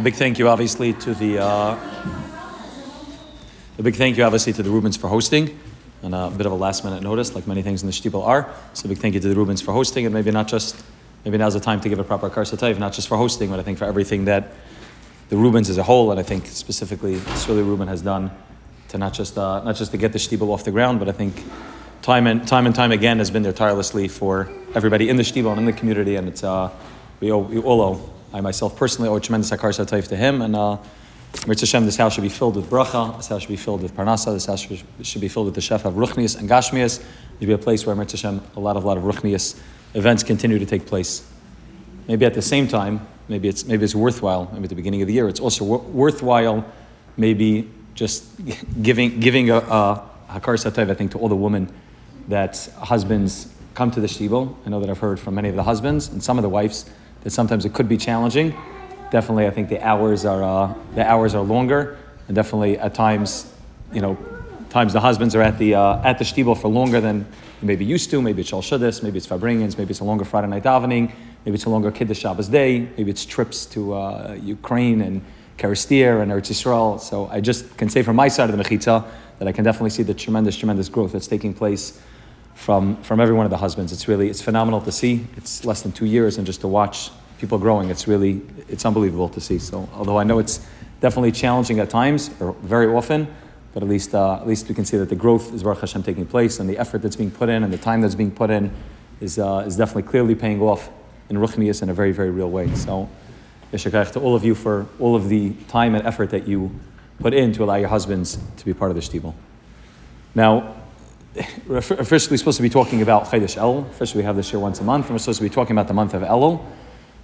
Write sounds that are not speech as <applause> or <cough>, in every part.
A big thank you, obviously, to the uh, a big thank you, obviously, to the Rubens for hosting, and a bit of a last minute notice, like many things in the shtibel are. So, a big thank you to the Rubens for hosting, and maybe not just maybe now's the time to give a proper karsatayv, not just for hosting, but I think for everything that the Rubens as a whole, and I think specifically Shirley Ruben has done to not just uh, not just to get the shtibel off the ground, but I think time and time and time again has been there tirelessly for everybody in the Stiebel and in the community, and it's uh, we, owe, we all owe I myself personally owe a tremendous Hakar Satayf to him. And uh, Hashem, this house should be filled with bracha, this house should be filled with parnasa, this house should be filled with the chef of ruchnias and gashmias. It should be a place where Mirz Hashem, a lot of, lot of ruchnias events continue to take place. Maybe at the same time, maybe it's, maybe it's worthwhile, maybe at the beginning of the year, it's also worthwhile maybe just <laughs> giving, giving a, a Hakar Satayv, I think, to all the women that husbands come to the shtibel. I know that I've heard from many of the husbands and some of the wives that sometimes it could be challenging. Definitely, I think the hours are uh, the hours are longer, and definitely at times, you know, times the husbands are at the uh, at the shtibel for longer than maybe used to. Maybe it's Shal Shuddis, maybe it's Farbrengens, maybe it's a longer Friday night davening, maybe it's a longer Kiddush Shabbos day, maybe it's trips to uh, Ukraine and Kerestir and Eretz Yisrael. So I just can say from my side of the Mechitza that I can definitely see the tremendous, tremendous growth that's taking place from, from every one of the husbands. It's really, it's phenomenal to see. It's less than two years and just to watch people growing, it's really, it's unbelievable to see. So although I know it's definitely challenging at times, or very often, but at least, uh, at least we can see that the growth is Baruch Hashem taking place and the effort that's being put in and the time that's being put in is, uh, is definitely clearly paying off in Ruchnias in a very, very real way. So, Yeshakach to all of you for all of the time and effort that you put in to allow your husbands to be part of the shtibel. Now, officially supposed to be talking about Chodesh El. Officially, we have this year once a month, and we're supposed to be talking about the month of Elul.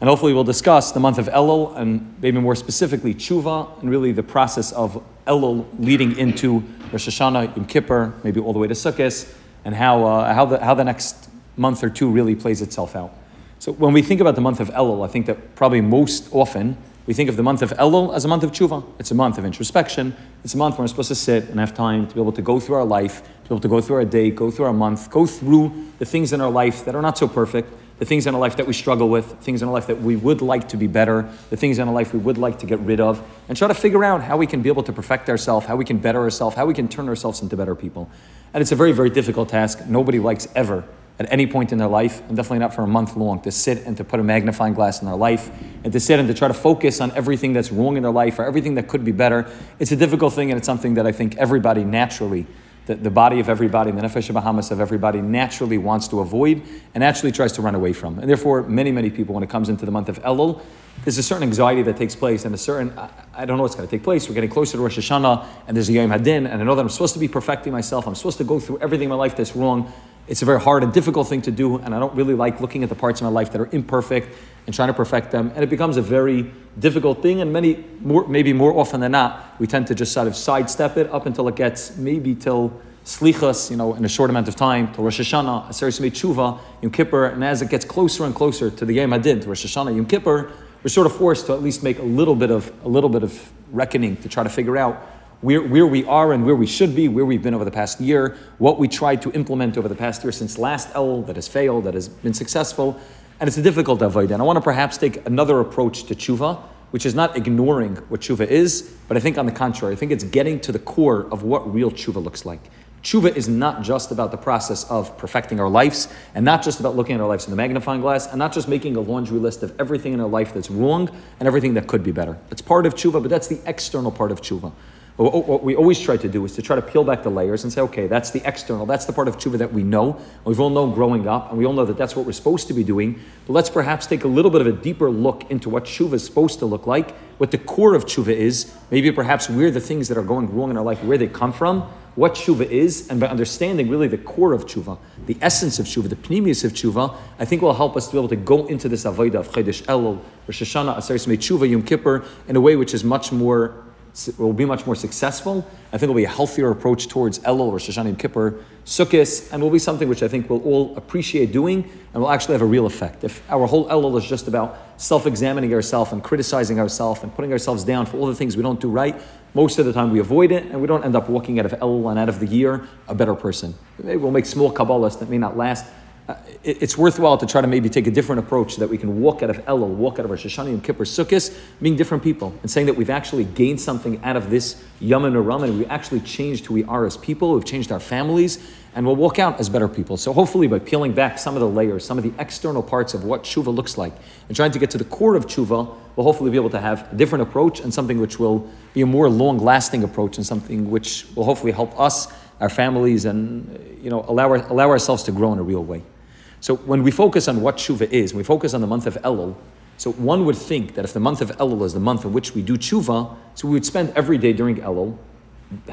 And hopefully, we'll discuss the month of Elul, and maybe more specifically, Tshuva, and really the process of Elul leading into Rosh Hashanah, Yom Kippur, maybe all the way to Sukkot, and how, uh, how, the, how the next month or two really plays itself out. So, when we think about the month of Elul, I think that probably most often we think of the month of Elul as a month of tshuva. It's a month of introspection. It's a month where we're supposed to sit and have time to be able to go through our life, to be able to go through our day, go through our month, go through the things in our life that are not so perfect, the things in our life that we struggle with, things in our life that we would like to be better, the things in our life we would like to get rid of, and try to figure out how we can be able to perfect ourselves, how we can better ourselves, how we can turn ourselves into better people. And it's a very, very difficult task. Nobody likes ever at any point in their life, and definitely not for a month long, to sit and to put a magnifying glass in their life and to sit and to try to focus on everything that's wrong in their life or everything that could be better. It's a difficult thing, and it's something that I think everybody naturally, the, the body of everybody, the nefesh Bahamas of everybody, naturally wants to avoid and actually tries to run away from. And therefore, many, many people, when it comes into the month of Elul, there's a certain anxiety that takes place and a certain, I, I don't know what's going to take place. We're getting closer to Rosh Hashanah and there's a Yom Hadin, and I know that I'm supposed to be perfecting myself. I'm supposed to go through everything in my life that's wrong. It's a very hard and difficult thing to do, and I don't really like looking at the parts of my life that are imperfect and trying to perfect them. And it becomes a very difficult thing, and many more, maybe more often than not, we tend to just sort of sidestep it up until it gets maybe till slichas, you know, in a short amount of time, till Rosh Hashanah, Aseret Tshuva, Yom Kippur, and as it gets closer and closer to the Yom Hadin, to Rosh Hashanah, Yom Kippur, we're sort of forced to at least make a little bit of a little bit of reckoning to try to figure out where, where we are and where we should be, where we've been over the past year, what we tried to implement over the past year since last El that has failed, that has been successful. And it's a difficult avoid. And I want to perhaps take another approach to tshuva, which is not ignoring what tshuva is, but I think on the contrary, I think it's getting to the core of what real tshuva looks like. Tshuva is not just about the process of perfecting our lives, and not just about looking at our lives in the magnifying glass, and not just making a laundry list of everything in our life that's wrong and everything that could be better. It's part of tshuva, but that's the external part of tshuva. What we always try to do is to try to peel back the layers and say, okay, that's the external, that's the part of tshuva that we know. We've all known growing up, and we all know that that's what we're supposed to be doing. But let's perhaps take a little bit of a deeper look into what tshuva is supposed to look like, what the core of tshuva is, maybe perhaps where the things that are going wrong in our life, where they come from, what tshuva is, and by understanding really the core of tshuva, the essence of tshuva, the pneumius of tshuva, I think will help us to be able to go into this avodah of Chodesh Elul, Rosh Hashanah, Aseret Tshuva, Yom Kippur, in a way which is much more will be much more successful. I think it will be a healthier approach towards Elul or Shoshanim Kippur, Sukkot, and will be something which I think we'll all appreciate doing and will actually have a real effect. If our whole Elul is just about self-examining ourselves and criticizing ourselves and putting ourselves down for all the things we don't do right, most of the time we avoid it and we don't end up walking out of Elul and out of the year a better person. Maybe we'll make small Kabbalahs that may not last uh, it, it's worthwhile to try to maybe take a different approach so that we can walk out of Elul, walk out of Rosh Hashanah and Kippur Sukkot, being different people and saying that we've actually gained something out of this Yom Nuram and we actually changed who we are as people, we've changed our families, and we'll walk out as better people. So hopefully by peeling back some of the layers, some of the external parts of what tshuva looks like, and trying to get to the core of tshuva, we'll hopefully be able to have a different approach and something which will be a more long-lasting approach and something which will hopefully help us, our families, and you know allow, our, allow ourselves to grow in a real way. So when we focus on what tshuva is, when we focus on the month of Elul, so one would think that if the month of Elul is the month in which we do tshuva, so we would spend every day during Elul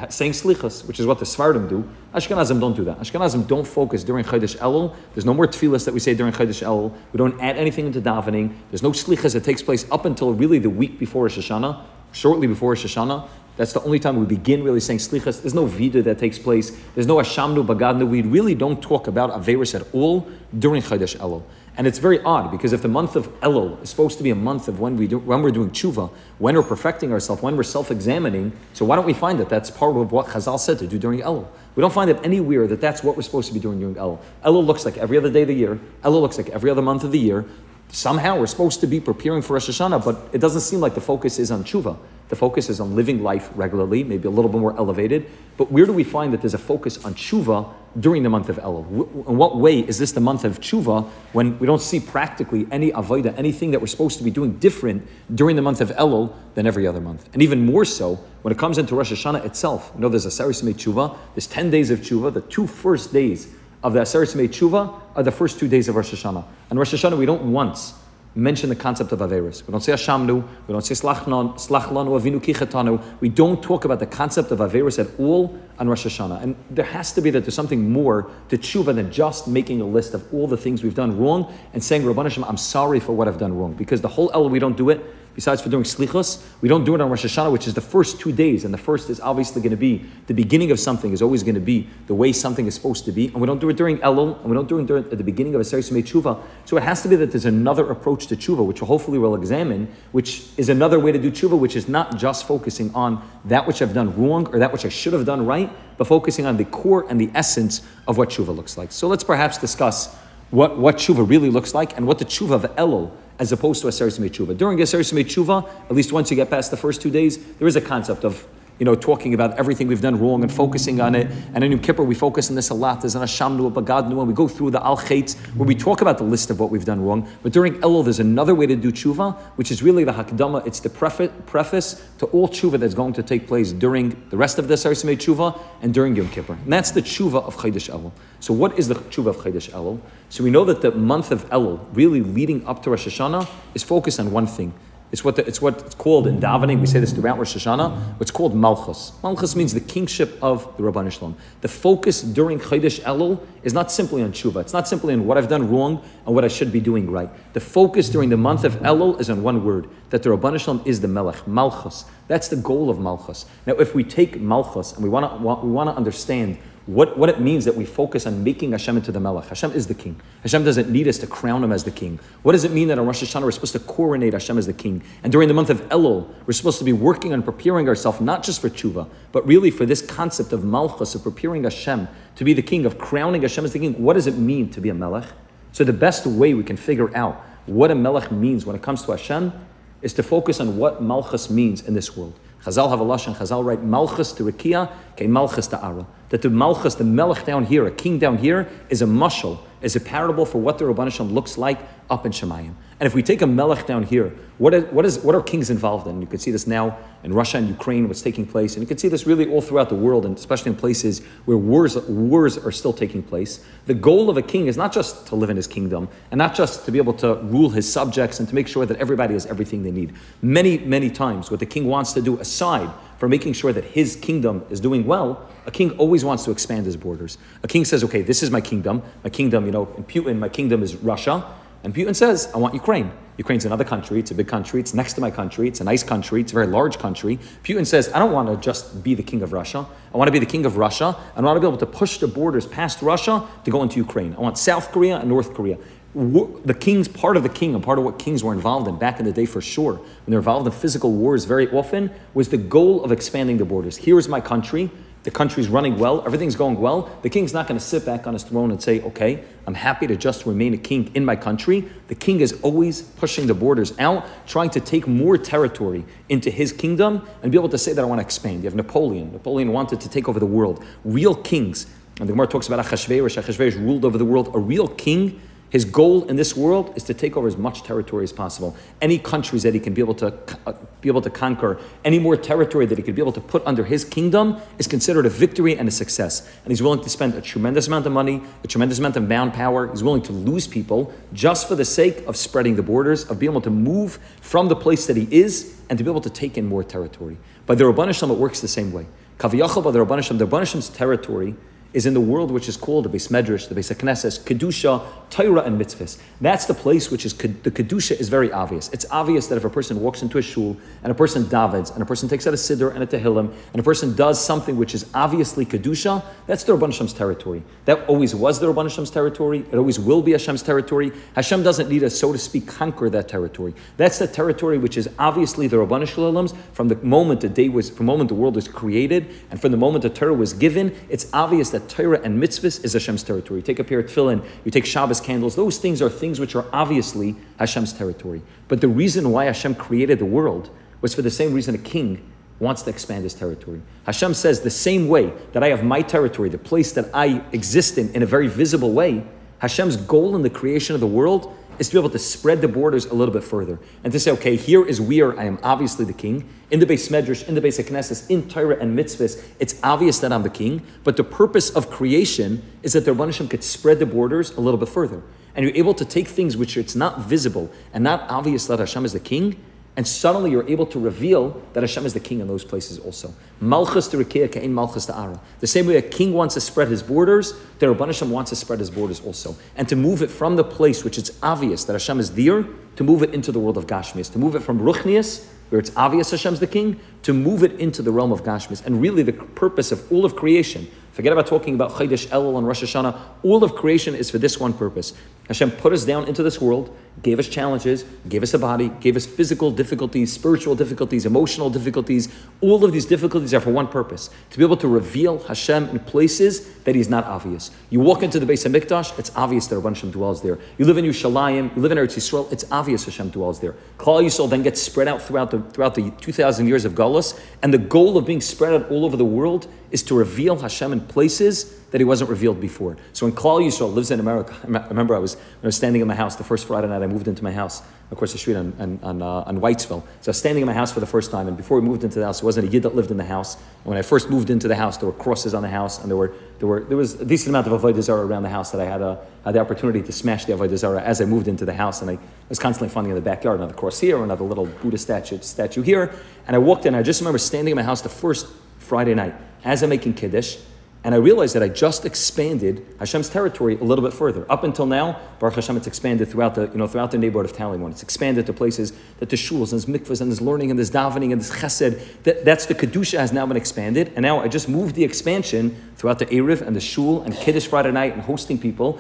saying slichas, which is what the Sfardim do. Ashkenazim don't do that. Ashkenazim don't focus during Chodesh Elul. There's no more tefillas that we say during Chodesh Elul. We don't add anything into davening. There's no slichas that takes place up until really the week before Rosh Hashanah, shortly before Rosh Hashanah. That's the only time we begin really saying slichas. There's no vida that takes place. There's no ashamnu bagadnu. We really don't talk about averis at all during Chodesh Elul. And it's very odd because if the month of Elul is supposed to be a month of when we do, when we're doing tshuva, when we're perfecting ourselves, when we're self-examining, so why don't we find that that's part of what Chazal said to do during Elul? We don't find it anywhere that that's what we're supposed to be doing during Elul. Elul looks like every other day of the year. Elul looks like every other month of the year. Somehow we're supposed to be preparing for Rosh Hashanah, but it doesn't seem like the focus is on tshuva. The focus is on living life regularly, maybe a little bit more elevated. But where do we find that there's a focus on tshuva during the month of Elul? In what way is this the month of tshuva when we don't see practically any avodah, anything that we're supposed to be doing different during the month of Elul than every other month? And even more so when it comes into Rosh Hashanah itself. You know, there's a Saris tshuva, there's 10 days of tshuva, the two first days of the Aseret Tshuva are the first two days of Rosh Hashanah. And Rosh Hashanah, we don't once mention the concept of Averis. We don't say Hashamnu, we don't say Slachlanu, Avinu. We don't talk about the concept of Averis at all on Rosh Hashanah. And there has to be that there's something more to tshuva than just making a list of all the things we've done wrong and saying, Rabban Hashem, I'm sorry for what I've done wrong. Because the whole El, we don't do it besides for doing slichos, we don't do it on Rosh Hashanah, which is the first two days, and the first is obviously going to be the beginning of something is always going to be the way something is supposed to be, and we don't do it during Elul, and we don't do it during, at the beginning of a Seris Tshuva. So it has to be that there's another approach to Tshuva, which hopefully we'll examine, which is another way to do Tshuva, which is not just focusing on that which I've done wrong or that which I should have done right, but focusing on the core and the essence of what Tshuva looks like. So let's perhaps discuss what, what Tshuva really looks like and what the Tshuva of Elul as opposed to a Aseres Tshuva. During a Aseres Tshuva, at least once you get past the first two days, there is a concept of you know, talking about everything we've done wrong and focusing on it. And in Yom Kippur, we focus on this a lot. There's an Ashamnu, a Bagadnu, and we go through the Al where we talk about the list of what we've done wrong. But during Elul, there's another way to do tshuva, which is really the Hakdama. It's the preface to all tshuva that's going to take place during the rest of the Sarismei tshuva and during Yom Kippur. And that's the tshuva of Chaydish Elul. So what is the tshuva of Chaydish Elul? So we know that the month of Elul, really leading up to Rosh Hashanah, is focused on one thing it's what, the, it's what it's called in davening. We say this throughout Rosh Hashanah. What's called Malchus. Malchus means the kingship of the Rabban Shalom. The focus during Chodesh Elul is not simply on tshuva. It's not simply on what I've done wrong and what I should be doing right. The focus during the month of Elul is on one word: that the Rabban Shalom is the Melech, Malchus. That's the goal of Malchus. Now, if we take Malchus and we want to we want to understand what, what it means that we focus on making Hashem into the Melech. Hashem is the king. Hashem doesn't need us to crown him as the king. What does it mean that on Rosh Hashanah we're supposed to coronate Hashem as the king? And during the month of Elul, we're supposed to be working on preparing ourselves not just for tshuva, but really for this concept of Malchus, of preparing Hashem to be the king, of crowning Hashem as the king. What does it mean to be a Melech? So the best way we can figure out what a Melech means when it comes to Hashem is to focus on what Malchus means in this world. Chazal have a lashon. Chazal write Malchus to Rikia, ke Malchus to Ara. That the Malchus, the Melech down here, a king down here, is a mushal, is a parable for what the Rabban looks like up in Shemayim. And if we take a melech down here, what, is, what, is, what are kings involved in? You can see this now in Russia and Ukraine, what's taking place. And you can see this really all throughout the world, and especially in places where wars, wars are still taking place. The goal of a king is not just to live in his kingdom, and not just to be able to rule his subjects and to make sure that everybody has everything they need. Many, many times, what the king wants to do, aside from making sure that his kingdom is doing well, a king always wants to expand his borders. A king says, okay, this is my kingdom. My kingdom, you know, in Putin, my kingdom is Russia. And Putin says, I want Ukraine. Ukraine's another country, it's a big country, it's next to my country, it's a nice country, it's a very large country. Putin says, I don't want to just be the king of Russia. I want to be the king of Russia. I want to be able to push the borders past Russia to go into Ukraine. I want South Korea and North Korea. The king's part of the king and part of what kings were involved in back in the day for sure, when they're involved in physical wars very often, was the goal of expanding the borders. Here is my country. The country's running well, everything's going well, the king's not going to sit back on his throne and say, okay, I'm happy to just remain a king in my country. The king is always pushing the borders out, trying to take more territory into his kingdom and be able to say that I want to expand. You have Napoleon. Napoleon wanted to take over the world. Real kings, and the Gemara talks about Achashverosh. Achashverosh ruled over the world. A real king his goal in this world is to take over as much territory as possible. Any countries that he can be able to uh, be able to conquer, any more territory that he could be able to put under his kingdom is considered a victory and a success. And he's willing to spend a tremendous amount of money, a tremendous amount of manpower. He's willing to lose people just for the sake of spreading the borders, of being able to move from the place that he is and to be able to take in more territory. By the Rabbanah Shalom, it works the same way. Kaviyachal by the Rabbanah Shalom, the Rabbanah Shalom's territory is in the world which is called the Beis Medrash, the Beis Knesses, Kedusha, Torah, and Mitzvahs. That's the place which is, the Kedusha is very obvious. It's obvious that if a person walks into a shul, and a person davens, and a person takes out a siddur and a tehillim, and a person does something which is obviously Kedusha, that's the Rabban Hashem's territory. That always was the Rabban Hashem's territory. It always will be Hashem's territory. Hashem doesn't need to, so to speak, conquer that territory. That's the territory which is obviously the Rabban Shalom's from the moment the day was, from the moment the world was created, and from the moment the Torah was given, it's obvious that Torah and mitzvahs is Hashem's territory. You take a pair of tefillin, you take Shabbos candles, those things are things which are obviously Hashem's territory. But the reason why Hashem created the world was for the same reason a king wants to expand his territory. Hashem says the same way that I have my territory, the place that I exist in, in a very visible way, Hashem's goal in the creation of the world is to be able to spread the borders a little bit further and to say, okay, here is where I am obviously the king. In the Beis Medrash, in the Beis Knesses, in Torah and mitzvahs, it's obvious that I'm the king. But the purpose of creation is that the Rabban could spread the borders a little bit further. And you're able to take things which it's not visible and not obvious that Hashem is the king, and suddenly you're able to reveal that Hashem is the king in those places also. Malchus to Rekia Ka'in Malchus to Ara. The same way a king wants to spread his borders, the Hashem wants to spread his borders also. And to move it from the place which it's obvious that Hashem is there, to move it into the world of Gashmias, to move it from Ruchnias, where it's obvious Hashem's the king, to move it into the realm of Gashmias. And really the purpose of all of creation, Forget about talking about Chodesh Elul and Rosh Hashanah. All of creation is for this one purpose. Hashem put us down into this world, gave us challenges, gave us a body, gave us physical difficulties, spiritual difficulties, emotional difficulties. All of these difficulties are for one purpose to be able to reveal Hashem in places that He's not obvious. You walk into the base of Mikdash, it's obvious that Rabban Hashem dwells there. You live in Yerushalayim, you live in Eretz Yisrael, it's obvious Hashem dwells there. Klal Yisrael then gets spread out throughout the, throughout the 2,000 years of Galus, and the goal of being spread out all over the world is to reveal Hashem in places that he wasn't revealed before. So when Klal Yisrael lives in America, I remember I was, I was standing in my house the first Friday night I moved into my house, across the street on, on, on, uh, on Whitesville. So I was standing in my house for the first time, and before we moved into the house, it wasn't a yid that lived in the house. And when I first moved into the house, there were crosses on the house, and there were there were there was a decent amount of avodah zarah around the house that I had, a, had the opportunity to smash the avodah zarah as I moved into the house, and I was constantly finding in the backyard another cross here, another little Buddha statue statue here, and I walked in. I just remember standing in my house the first Friday night as I'm making kiddush and I realized that I just expanded Hashem's territory a little bit further. Up until now, Baruch Hashem, it's expanded throughout the, you know, throughout the neighborhood of Tallywan. It's expanded to places that there's shuls and there's mikvahs and there's learning and there's davening and there's chesed. That, that's the Kedusha has now been expanded. And now I just moved the expansion throughout the Erev and the shul and Kiddush Friday night and hosting people.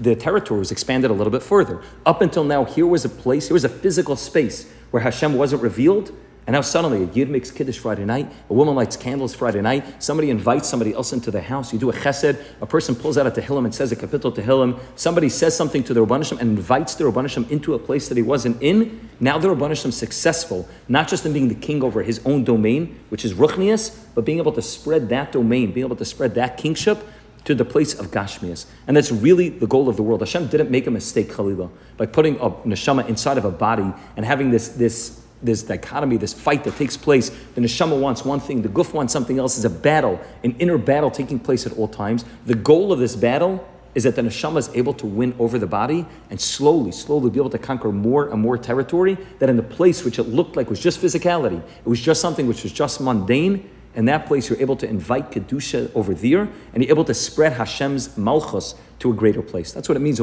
The territory was expanded a little bit further. Up until now, here was a place, here was a physical space where Hashem wasn't revealed and now suddenly a yid makes kiddush Friday night, a woman lights candles Friday night, somebody invites somebody else into the house, you do a chesed, a person pulls out a tehillim and says a kapitel tehillim, somebody says something to the Rabbanishim and invites the Rabbanishim into a place that he wasn't in. Now the Rabbanishim successful, not just in being the king over his own domain, which is ruchnias, but being able to spread that domain, being able to spread that kingship to the place of Gashmias. And that's really the goal of the world. Hashem didn't make a mistake, Khalila, by putting a neshama inside of a body and having this, this this dichotomy, this fight that takes place. The neshama wants one thing, the guf wants something else. Is a battle, an inner battle taking place at all times. The goal of this battle is that the neshama is able to win over the body and slowly, slowly be able to conquer more and more territory. That in the place which it looked like was just physicality, it was just something which was just mundane. In that place, you're able to invite kedusha over there, and you're able to spread Hashem's malchus to a greater place. That's what it means.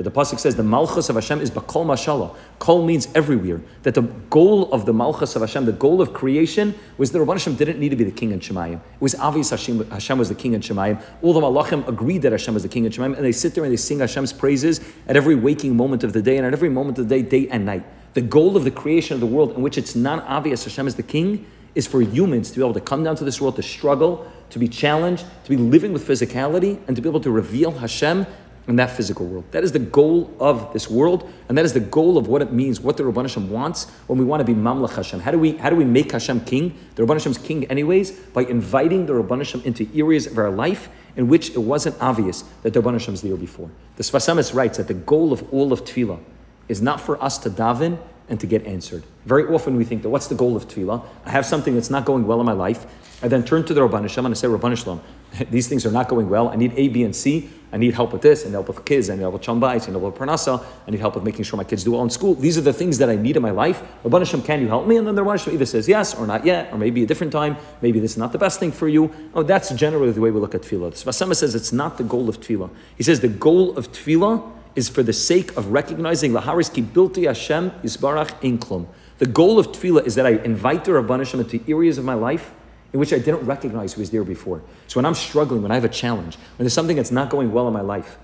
That the pasuk says the malchus of Hashem is bakol mashalah. Kol means everywhere. That the goal of the malchus of Hashem, the goal of creation, was that Rabban Hashem didn't need to be the king in Shemayim. It was obvious Hashem, Hashem was the king in Shemayim. All the malachim agreed that Hashem was the king in Shemayim, and they sit there and they sing Hashem's praises at every waking moment of the day and at every moment of the day, day and night. The goal of the creation of the world, in which it's not obvious Hashem is the king, is for humans to be able to come down to this world to struggle, to be challenged, to be living with physicality, and to be able to reveal Hashem in that physical world. That is the goal of this world, and that is the goal of what it means, what the Rabban Hashem wants when we want to be Mamlech Hashem. How do we how do we make Hashem king? The Rabban Hashem's king, anyways, by inviting the Rabban Hashem into areas of our life in which it wasn't obvious that the Rabban Hashem's there before. The Sfas Emes writes that the goal of all of Tefillah is not for us to daven and to get answered. Very often we think that what's the goal of tefillah? I have something that's not going well in my life. I then turn to the Rabban Hashem and I say, Rabban Hashem, <laughs> these things are not going well. I need A, B, and C. I need help with this, need help with kids, need help with chambais, I need help with parnasa, I need help with making sure my kids do well in school. These are the things that I need in my life. Rabban Hashem, can you help me? And then the Rabban Hashem either says yes or not yet, or maybe a different time, maybe this is not the best thing for you. Oh, that's generally the way we look at tefillah. The Sfas says it's not the goal of tefillah. He says the goal of tefillah is for the sake of recognizing Laharis ki bilti Hashem yisbarach inklum. The goal of tefillah is that I invite the Rabban Hashem into areas of my life in which I didn't recognize who was there before. So when I'm struggling, when I have a challenge, when there's something that's not going well in my life,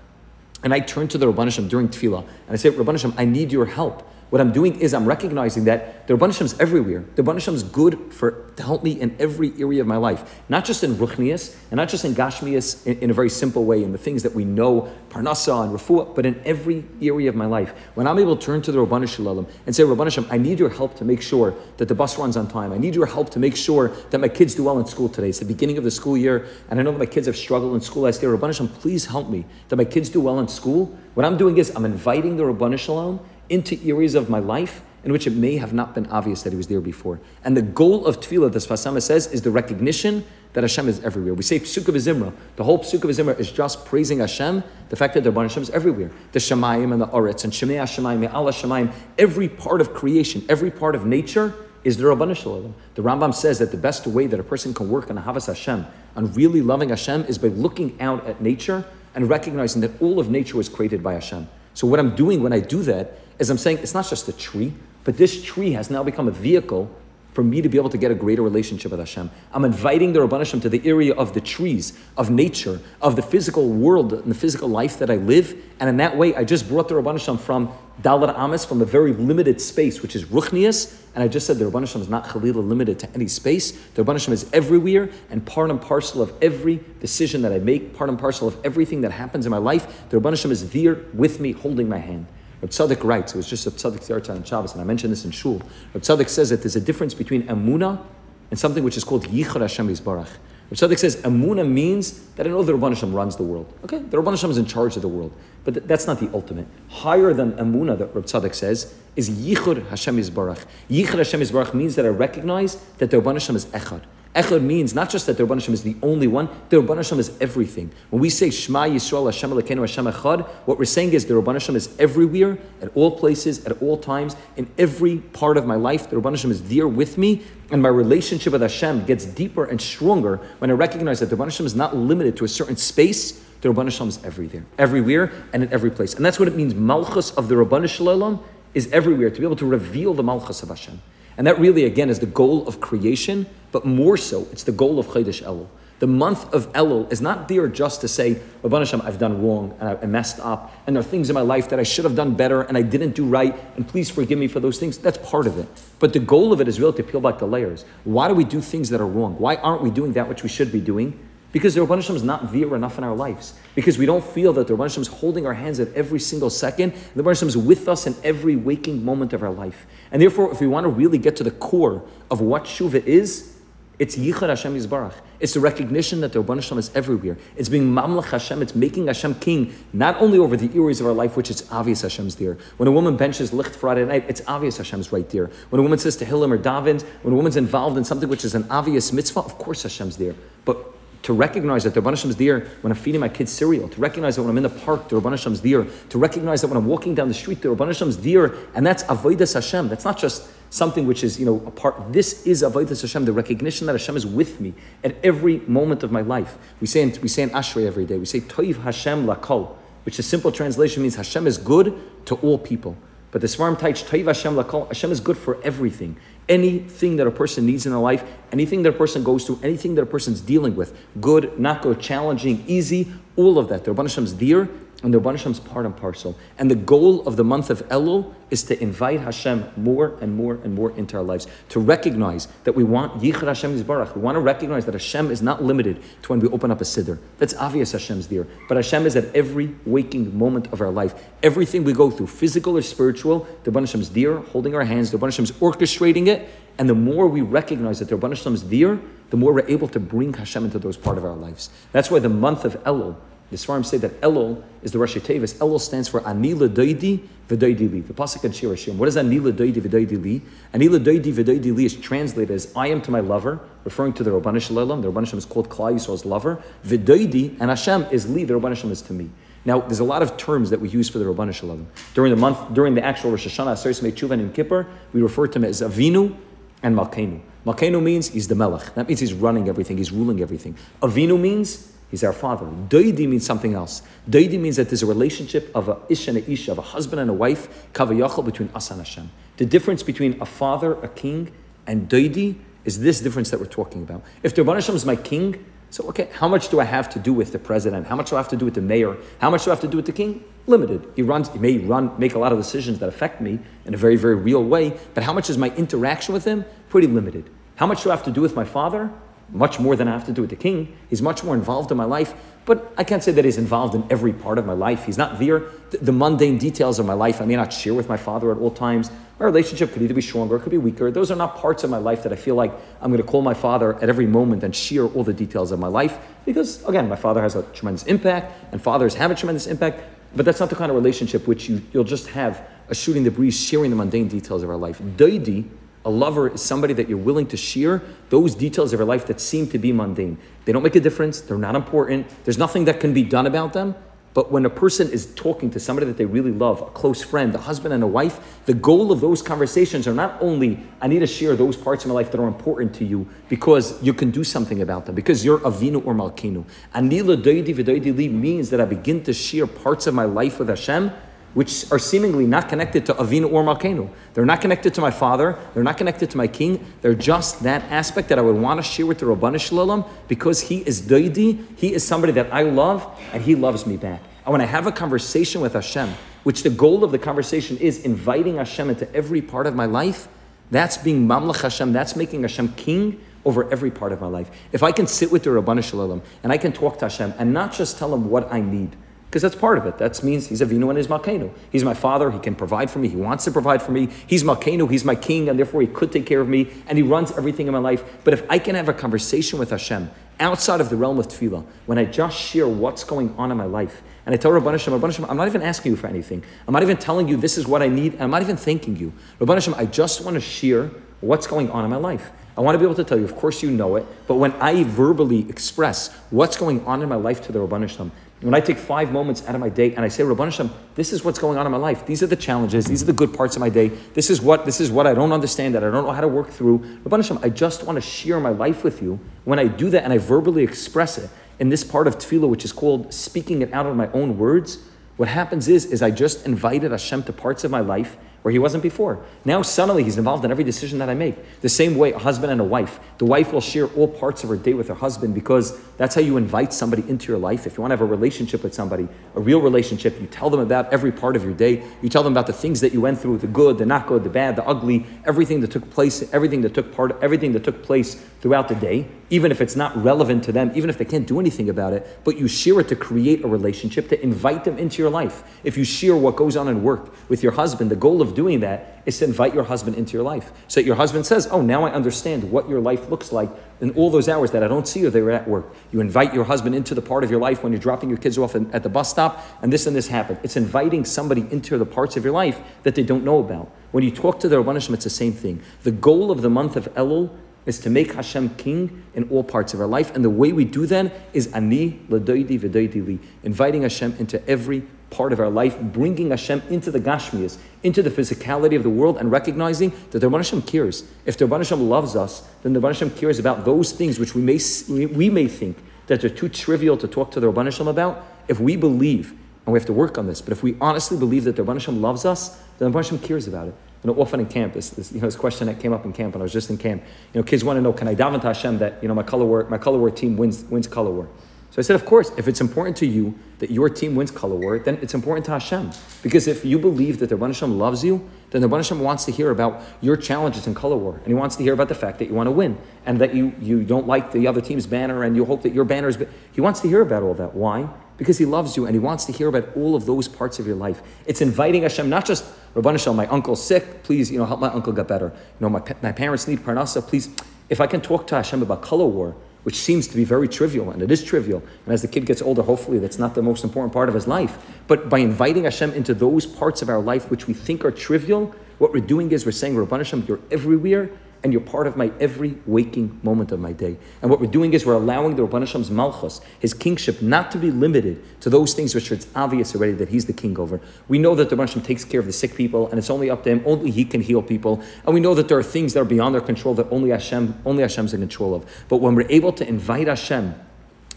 and I turn to the Rabban during tefillah, and I say, Rabban I need your help. What I'm doing is I'm recognizing that the Rabban Hashem's everywhere. The Rabban Hashem's good for to help me in every area of my life, not just in ruchnias and not just in gashmias in, in, a very simple way in the things that we know, parnasa and refuah, but in every area of my life. When I'm able to turn to the Rabban Shalom and say, Rabban Hashem, I need your help to make sure that the bus runs on time. I need your help to make sure that my kids do well in school today. It's the beginning of the school year, and I know that my kids have struggled in school last year. Rabban Hashem, please help me that my kids do well in school. What I'm doing is I'm inviting the Rabban Shalom into areas of my life in which it may have not been obvious that he was there before. And the goal of tefillah, the Sfas Emes says, is the recognition that Hashem is everywhere. We say Psukei D'Zimra. The whole Psukei D'Zimra is just praising Hashem, the fact that the Rabban Hashem is everywhere. The Shemayim and the Oretz and Shemei Shemayim, Allah Shemayim, every part of creation, every part of nature is the Rabban Shalom. The Rambam says that the best way that a person can work on Havas Hashem, on really loving Hashem, is by looking out at nature and recognizing that all of nature was created by Hashem. So what I'm doing when I do that is I'm saying it's not just a tree, but this tree has now become a vehicle for me to be able to get a greater relationship with Hashem. I'm inviting the Rabban Hashem to the area of the trees, of nature, of the physical world and the physical life that I live. And in that way, I just brought the Rabban Hashem from Dalar Amis, from a very limited space, which is Ruchnias. And I just said the Rabban Hashem is not Khalila limited to any space. The Rabban Hashem is everywhere and part and parcel of every decision that I make, part and parcel of everything that happens in my life. The Rabban Hashem is there with me, holding my hand. Reb Tzadok writes, it was just Reb Tzadok's Yarcha on Shabbos, and I mentioned this in Shul. Reb Tzadok says that there's a difference between Amuna and something which is called Yichar Hashem Yisbarach. Reb Tzadok says Amuna means that I know the Rabban Hashem runs the world. Okay, the Rabban Hashem is in charge of the world, but th- that's not the ultimate. Higher than Amuna, that Reb Tzadok says, is Yichur Hashem Yisbarach. Yichur Hashem Yisbarach means that I recognize that the Rabban Hashem is Echad. Echad means not just that the Rabban Hashem is the only one, the Rabban Hashem is everything. When we say Shema Yisrael Hashem Elokeinu Hashem Echad, what we're saying is the Rabban Hashem is everywhere, at all places, at all times, in every part of my life. The Rabban Hashem is there with me, and my relationship with Hashem gets deeper and stronger when I recognize that the Rabban Hashem is not limited to a certain space. The Rabban Hashem is everywhere, everywhere, and in every place. And that's what it means. Malchus of the Rabban Shalom is everywhere, to be able to reveal the Malchus of Hashem. And that really, again, is the goal of creation, but more so, it's the goal of Chodesh Elul. The month of Elul is not there just to say, Rabban Hashem, I've done wrong and I messed up, and there are things in my life that I should have done better and I didn't do right, and please forgive me for those things. That's part of it. But the goal of it is really to peel back the layers. Why do we do things that are wrong? Why aren't we doing that which we should be doing? Because the Rabban Hashem is not there enough in our lives. Because we don't feel that the Rabban Hashem is holding our hands at every single second. The Rabban Hashem is with us in every waking moment of our life. And therefore, if we want to really get to the core of what Shuvah is, it's Yichar Hashem Yisbarach. It's the recognition that the Rabban Hashem is everywhere. It's being Mamlech Hashem. It's making Hashem king, not only over the areas of our life, which it's obvious Hashem's there. When a woman benches Licht Friday night, it's obvious Hashem's right there. When a woman says Tehillim or Davins, when a woman's involved in something which is an obvious mitzvah, of course Hashem's there. But to recognize that the Rabban Hashem's there when I'm feeding my kids cereal, to recognize that when I'm in the park, the Rabban Hashem's there, to recognize that when I'm walking down the street, the Rabban Hashem's there, and that's Avodas Hashem. That's not just something which is, you know, a part. This is Avodas Hashem, the recognition that Hashem is with me at every moment of my life. We say in, we say in Ashrei every day, we say Toiv Hashem Lakol, which the simple translation means Hashem is good to all people. But the Svarim Taich Toiv Hashem Lakol, Hashem is good for everything anything that a person needs in their life, anything that a person goes through, anything that a person's dealing with, good, not good, challenging, easy, all of that. The Rabban Hashem's there and the Rabban Hashem's part and parcel. And the goal of the month of Elul is to invite Hashem more and more and more into our lives, to recognize that we want Yichud Hashem Yisbarach. We want to recognize that Hashem is not limited to when we open up a siddur. That's obvious Hashem's there. But Hashem is at every waking moment of our life. Everything we go through, physical or spiritual, the Rabban Hashem's there, holding our hands, the Rabban Hashem's orchestrating it, and the more we recognize that the Rabban Hashem's there, the more we're able to bring Hashem into those part of our lives. That's why the month of Elul, the Svarim say that Elul is the Rashi Tevis. Elul stands for Anila Doidi V'Doidi Li. The pasuk in Shir Hashem. What is Anila Doidi V'Doidi Li? Anila Doidi V'Doidi Li is translated as I am to my lover, referring to the Rabban Shalom. The Rabban is called Klal Yisrael's lover. V'Doidi and Hashem is Li. The Rabban is to me. Now, there's a lot of terms that we use for the Rabban Shalom. During the month, during the actual Rosh Hashanah, Aseres Mechuvan and Kippur, we refer to him as Avinu and Malkeinu. Malkeinu means he's the Melech. That means he's running everything, he's ruling everything. Avinu means He's our father. Doidi means something else. Doidi means that there's a relationship of a ish and a isha, of a husband and a wife, kavayachal between us and Hashem. The difference between a father, a king, and doidi is this difference that we're talking about. If the Hashem is my king, so okay, how much do I have to do with the president? How much do I have to do with the mayor? How much do I have to do with the king? Limited. He runs, he may run, make a lot of decisions that affect me in a very, very real way, but how much is my interaction with him? Pretty limited. How much do I have to do with my father? Much more than I have to do with the king. He's much more involved in my life, but I can't say that he's involved in every part of my life. He's not there. The, the, mundane details of my life, I may not share with my father at all times. My relationship could either be stronger, it could be weaker. Those are not parts of my life that I feel like I'm going to call my father at every moment and share all the details of my life. Because, again, my father has a tremendous impact, and fathers have a tremendous impact, but that's not the kind of relationship which you, you'll just have a shooting the breeze, sharing the mundane details of our life. Doidi a lover is somebody that you're willing to share those details of your life that seem to be mundane. They don't make a difference, they're not important, there's nothing that can be done about them. But when a person is talking to somebody that they really love, a close friend, a husband and a wife, the goal of those conversations are not only, I need to share those parts of my life that are important to you because you can do something about them, because you're Avinu or Malkinu. Anila doidi v'doidi li means that I begin to share parts of my life with Hashem which are seemingly not connected to Avinu or Malkenu. They're not connected to my father, they're not connected to my king, they're just that aspect that I would want to share with the Rabbanu Shalom because he is Doidi, he is somebody that I love, and he loves me back. And when I have a conversation with Hashem, which the goal of the conversation is inviting Hashem into every part of my life, that's being Mamlech Hashem, that's making Hashem king over every part of my life. If I can sit with the Rabbanu Shalom and I can talk to Hashem and not just tell him what I need, because that's part of it. That means he's Avinu and he's Malkenu. He's my father. He can provide for me. He wants to provide for me. He's Malkenu. He's my king, and therefore he could take care of me, and he runs everything in my life. But if I can have a conversation with Hashem outside of the realm of tefillah, when I just share what's going on in my life, and I tell Rabban Hashem, Rabban Hashem, I'm not even asking you for anything. I'm not even telling you this is what I need, and I'm not even thanking you. Rabban Hashem, I just want to share what's going on in my life. I want to be able to tell you, of course you know it, but when I verbally express what's going on in my life to the Rabban Hashem, when I take five moments out of my day and I say, Rabban Hashem, this is what's going on in my life. These are the challenges. These are the good parts of my day. This is what this is what I don't understand that I don't know how to work through. Rabban Hashem, I just want to share my life with you. When I do that and I verbally express it in this part of tefillah, which is called speaking it out of my own words, what happens is, is I just invited Hashem to parts of my life where he wasn't before. Now suddenly he's involved in every decision that I make. The same way a husband and a wife. The wife will share all parts of her day with her husband because that's how you invite somebody into your life. If you want to have a relationship with somebody, a real relationship, you tell them about every part of your day. You tell them about the things that you went through, the good, the not good, the bad, the ugly, everything that took place, everything that took part, everything that took place throughout the day, even if it's not relevant to them, even if they can't do anything about it, but you share it to create a relationship, to invite them into your life. If you share what goes on in work with your husband, the goal of doing that is to invite your husband into your life. So that your husband says, Oh, now I understand what your life looks like in all those hours that I don't see you, they were at work. You invite your husband into the part of your life when you're dropping your kids off at the bus stop, and this and this happened. It's inviting somebody into the parts of your life that they don't know about. When you talk to the Rabban Hashem, it's the same thing. The goal of the month of Elul is to make Hashem king in all parts of our life. And the way we do that is ani ladoidi v'doidi li, inviting Hashem into every part of our life, bringing Hashem into the Gashmias, into the physicality of the world, and recognizing that the Hashem cares. If the Hashem loves us, then the Hashem cares about those things which we may, we may think that they're too trivial to talk to the Hashem about. If we believe, and we have to work on this, but if we honestly believe that the Hashem loves us, then the Hashem cares about it. You know, often in camp, this, this, you know, this question that came up in camp when I was just in camp. You know, kids want to know, can I daven to Hashem that, you know, my color war, my color war team wins, wins color war? So I said, of course, if it's important to you that your team wins color war, then it's important to Hashem. Because if you believe that the Rebbe Hashem loves you, then the Rebbe Hashem wants to hear about your challenges in color war. And he wants to hear about the fact that you want to win and that you, you don't like the other team's banner and you hope that your banner is. He wants to hear about all that. Why? Because he loves you and he wants to hear about all of those parts of your life. It's inviting Hashem, not just, Rabban my uncle's sick, please, you know, help my uncle get better. You know, my, my parents need parnasa, please. If I can talk to Hashem about color war, which seems to be very trivial, and it is trivial. And as the kid gets older, hopefully that's not the most important part of his life. But by inviting Hashem into those parts of our life which we think are trivial, what we're doing is we're saying, Rabban you're everywhere, and you're part of my every waking moment of my day. And what we're doing is we're allowing the Rabban Hashem's malchus, his kingship, not to be limited to those things which it's obvious already that he's the king over. We know that the Rabban Hashem takes care of the sick people, and it's only up to him. Only he can heal people. And we know that there are things that are beyond their control that only Hashem, only Hashem's in control of. But when we're able to invite Hashem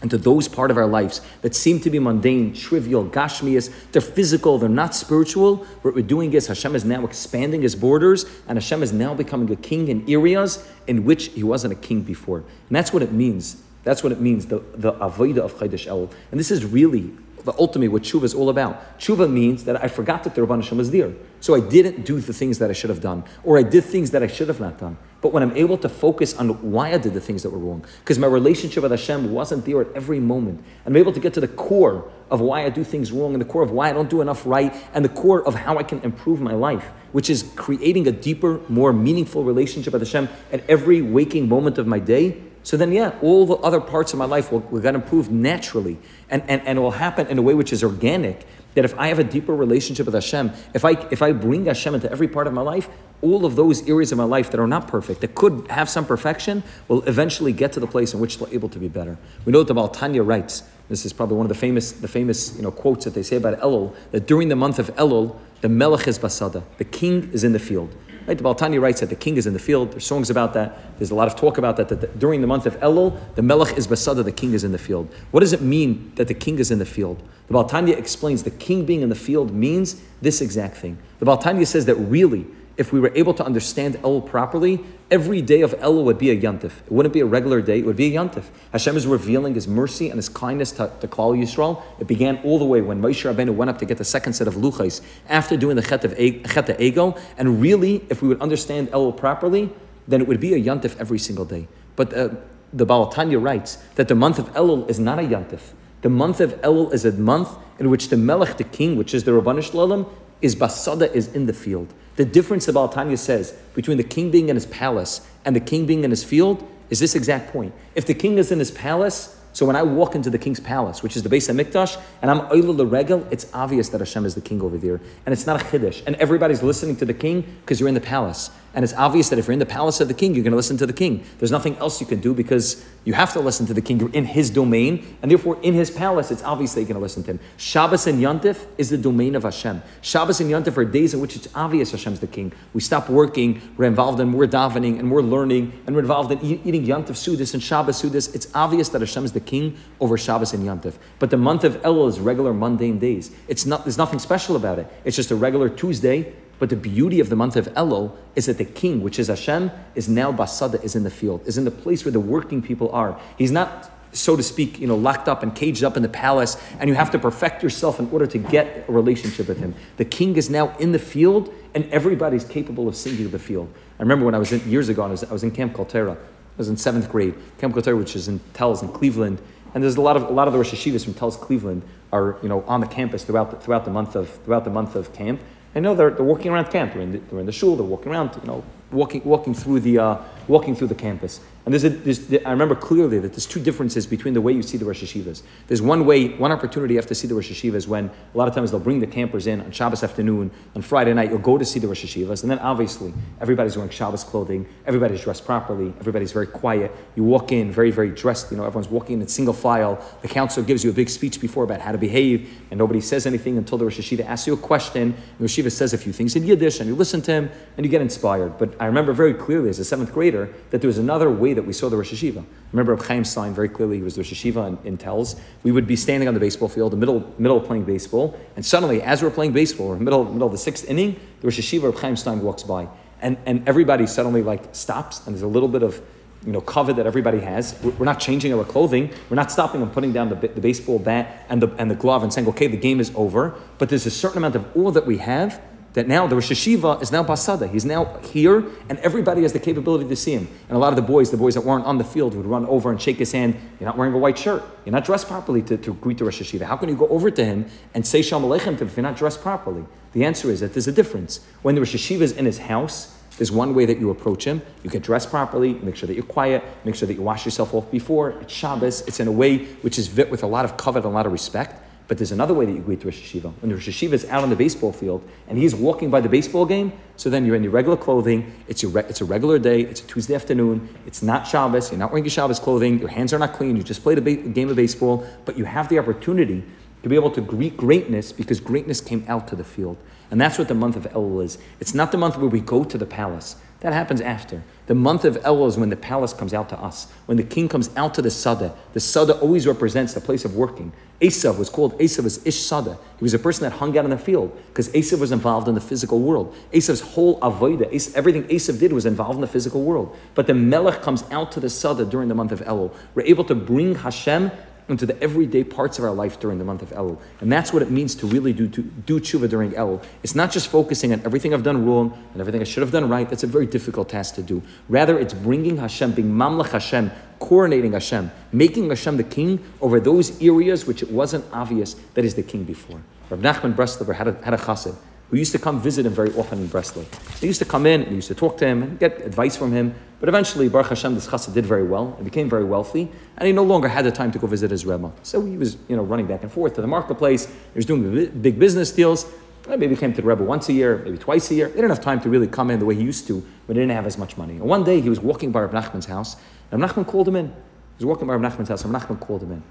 into those part of our lives that seem to be mundane, trivial, gashmias, they're physical, they're not spiritual. What we're doing is Hashem is now expanding his borders, and Hashem is now becoming a king in areas in which he wasn't a king before. And that's what it means. That's what it means, the, the avodah of Chaydash El. And this is really the ultimate what tshuva is all about. Tshuva means that I forgot that the Rabban Hashem is there. So I didn't do the things that I should have done, or I did things that I should have not done. But when I'm able to focus on why I did the things that were wrong, because my relationship with Hashem wasn't there at every moment, I'm able to get to the core of why I do things wrong, and the core of why I don't do enough right, and the core of how I can improve my life, which is creating a deeper, more meaningful relationship with Hashem at every waking moment of my day so then, yeah, all the other parts of my life will, will get improved naturally. And, and, and it will happen in a way which is organic. That if I have a deeper relationship with Hashem, if I, if I bring Hashem into every part of my life, all of those areas of my life that are not perfect, that could have some perfection, will eventually get to the place in which they're able to be better. We know that the Baal Tanya writes, this is probably one of the famous, the famous you know, quotes that they say about Elul, that during the month of Elul, the Melech is Basada, the king is in the field. Right? The Baal Tanya writes that the king is in the field. There's songs about that. There's a lot of talk about that. That, during the month of Elul, the Melech is Basada, the king is in the field. What does it mean that the king is in the field? The Baal Tanya explains the king being in the field means this exact thing. The Baal Tanya says that really, if we were able to understand Elul properly, every day of Elul would be a yantif. It wouldn't be a regular day, it would be a yantif. Hashem is revealing His mercy and His kindness to, to Klal Yisrael. It began all the way when Moshe Rabbeinu went up to get the second set of luchais after doing the chet of chet ego. And really, if we would understand Elul properly, then it would be a yantif every single day. But uh, the Baal Tanya writes that the month of Elul is not a yantif. The month of Elul is a month in which the Melech, the king, which is the Rabbanish Shalom, is basada, is in the field. The difference the Tanya says between the king being in his palace and the king being in his field is this exact point. If the king is in his palace, so when I walk into the king's palace, which is the base of Hamikdash, and I'm Oila Regel, it's obvious that Hashem is the king over there. And it's not a chiddush. And everybody's listening to the king because you're in the palace. And it's obvious that if you're in the palace of the king, you're going to listen to the king. There's nothing else you can do because you have to listen to the king. You're in his domain, and therefore in his palace, it's obvious that you're going to listen to him. Shabbos and Yontif is the domain of Hashem. Shabbos and Yontif are days in which it's obvious Hashem's the king. We stop working, we're involved in more davening, and we're learning, and we're involved in eating Yontif Sudas and Shabbos Sudas. It's obvious that Hashem is the king over Shabbos and Yontif. But the month of Elul is regular mundane days. It's not, there's nothing special about it. It's just a regular Tuesday but the beauty of the month of Elul is that the king, which is Hashem, is now Basada, is in the field, is in the place where the working people are. He's not, so to speak, you know, locked up and caged up in the palace, and you have to perfect yourself in order to get a relationship with him. The king is now in the field, and everybody's capable of singing the field. I remember when I was in, years ago, I was, I was in Camp Kol Torah. I was in seventh grade. Camp Kol Torah, which is in Telz in Cleveland, and there's a lot of a lot of the Rosh Yeshivas from Telz Cleveland are you know on the campus throughout the, throughout the month of throughout the month of camp. I know they're, they're walking around camp. They're in, the, they're in the shul. They're walking around, you know, walking, walking through the, uh, walking through the campus. And there's a, there's, I remember clearly that there's two differences between the way you see the Rosh Yeshivas. There's one way, one opportunity you have to see the Rosh Yeshivas when a lot of times they'll bring the campers in on Shabbos afternoon, on Friday night, you'll go to see the Rosh Yeshivas, and then obviously everybody's wearing Shabbos clothing, everybody's dressed properly, everybody's very quiet. You walk in very, very dressed, you know, everyone's walking in single file. The counselor gives you a big speech before about how to behave, and nobody says anything until the Rosh Yeshiva asks you a question. And the Rosh Yeshiva says a few things in Yiddish, and you listen to him, and you get inspired. But I remember very clearly as a seventh grader that there was another way that we saw the Rosh Yeshiva. Remember Chaim Stein very clearly, he was the Rosh in, in Telz. We would be standing on the baseball field, the middle, middle of playing baseball, and suddenly, as we're playing baseball, the middle, middle of the sixth inning, the Rosh Yeshiva of Chaim Stein walks by. And, and everybody suddenly like stops, and there's a little bit of you know, cover that everybody has. We're not changing our clothing. We're not stopping and putting down the, the baseball bat and the, and the glove and saying, okay, the game is over. But there's a certain amount of all that we have that now the Rosh Yeshiva is now Basada. He's now here, and everybody has the capability to see him. And a lot of the boys, the boys that weren't on the field, would run over and shake his hand. You're not wearing a white shirt. You're not dressed properly to, to greet the Rosh Yeshiva. How can you go over to him and say Shalom Aleichem if you're not dressed properly? The answer is that there's a difference. When the Rosh Yeshiva is in his house, there's one way that you approach him. You get dressed properly, make sure that you're quiet, make sure that you wash yourself off before. It's Shabbos. It's in a way which is vit with a lot of covet, and a lot of respect. But there's another way that you greet Rosh Yeshiva. When the Rosh Yeshiva is out on the baseball field and he's walking by the baseball game, so then you're in your regular clothing. It's, your re- it's a regular day. It's a Tuesday afternoon. It's not Shabbos. You're not wearing your Shabbos clothing. Your hands are not clean. You just played a ba- game of baseball. But you have the opportunity to be able to greet greatness because greatness came out to the field. And that's what the month of Elul is. It's not the month where we go to the palace. That happens after. The month of Elul is when the palace comes out to us, when the king comes out to the Sada. The Sada always represents the place of working. Esav was called Esav as Ish Sada. He was a person that hung out in the field because Esav was involved in the physical world. Esav's whole avodah, everything Esav did was involved in the physical world. But the Melech comes out to the Sada during the month of Elul. We're able to bring Hashem into the everyday parts of our life during the month of Elul. And that's what it means to really do, to do tshuva during Elul. It's not just focusing on everything I've done wrong and everything I should have done right. That's a very difficult task to do. Rather, it's bringing Hashem, being mamlech Hashem, coronating Hashem, making Hashem the king over those areas which it wasn't obvious that he's the king before. Rav Nachman Breslover had a, had a chassid who used to come visit him very often in Breslov. They used to come in and used to talk to him and get advice from him. But eventually, Baruch Hashem, this chassid did very well and became very wealthy, and he no longer had the time to go visit his Rebbe. So he was, you know, running back and forth to the marketplace. He was doing big business deals. Maybe came to the Rebbe once a year, maybe twice a year. He didn't have time to really come in the way he used to, but he didn't have as much money. And one day he was walking by Rav Nachman's house, and Rav Nachman called him in. He was walking by Rav Nachman's house, and Rav Nachman called him in.